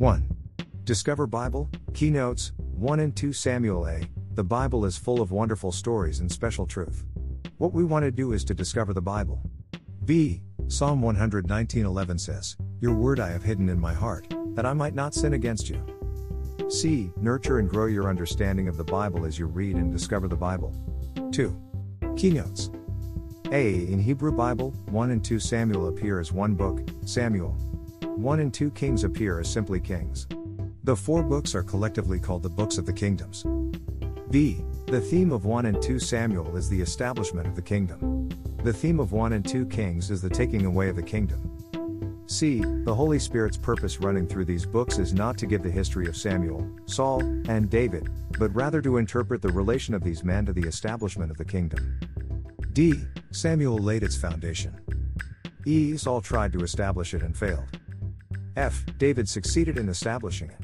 1. Discover Bible, Keynotes, 1 and 2 Samuel A. The Bible is full of wonderful stories and special truth. What we want to do is to discover the Bible. B. Psalm 119:11 says, "Your word I have hidden in my heart, that I might not sin against you." C. Nurture and grow your understanding of the Bible as you read and discover the Bible. 2. Keynotes. A. In Hebrew Bible, 1 and 2 Samuel appear as one book, Samuel. 1 and 2 Kings appear as simply Kings. The four books are collectively called the Books of the Kingdoms. B. The theme of 1 and 2 Samuel is the establishment of the kingdom. The theme of 1 and 2 Kings is the taking away of the kingdom. C. The Holy Spirit's purpose running through these books is not to give the history of Samuel, Saul, and David, but rather to interpret the relation of these men to the establishment of the kingdom. D. Samuel laid its foundation. E. Saul tried to establish it and failed. F. David succeeded in establishing it.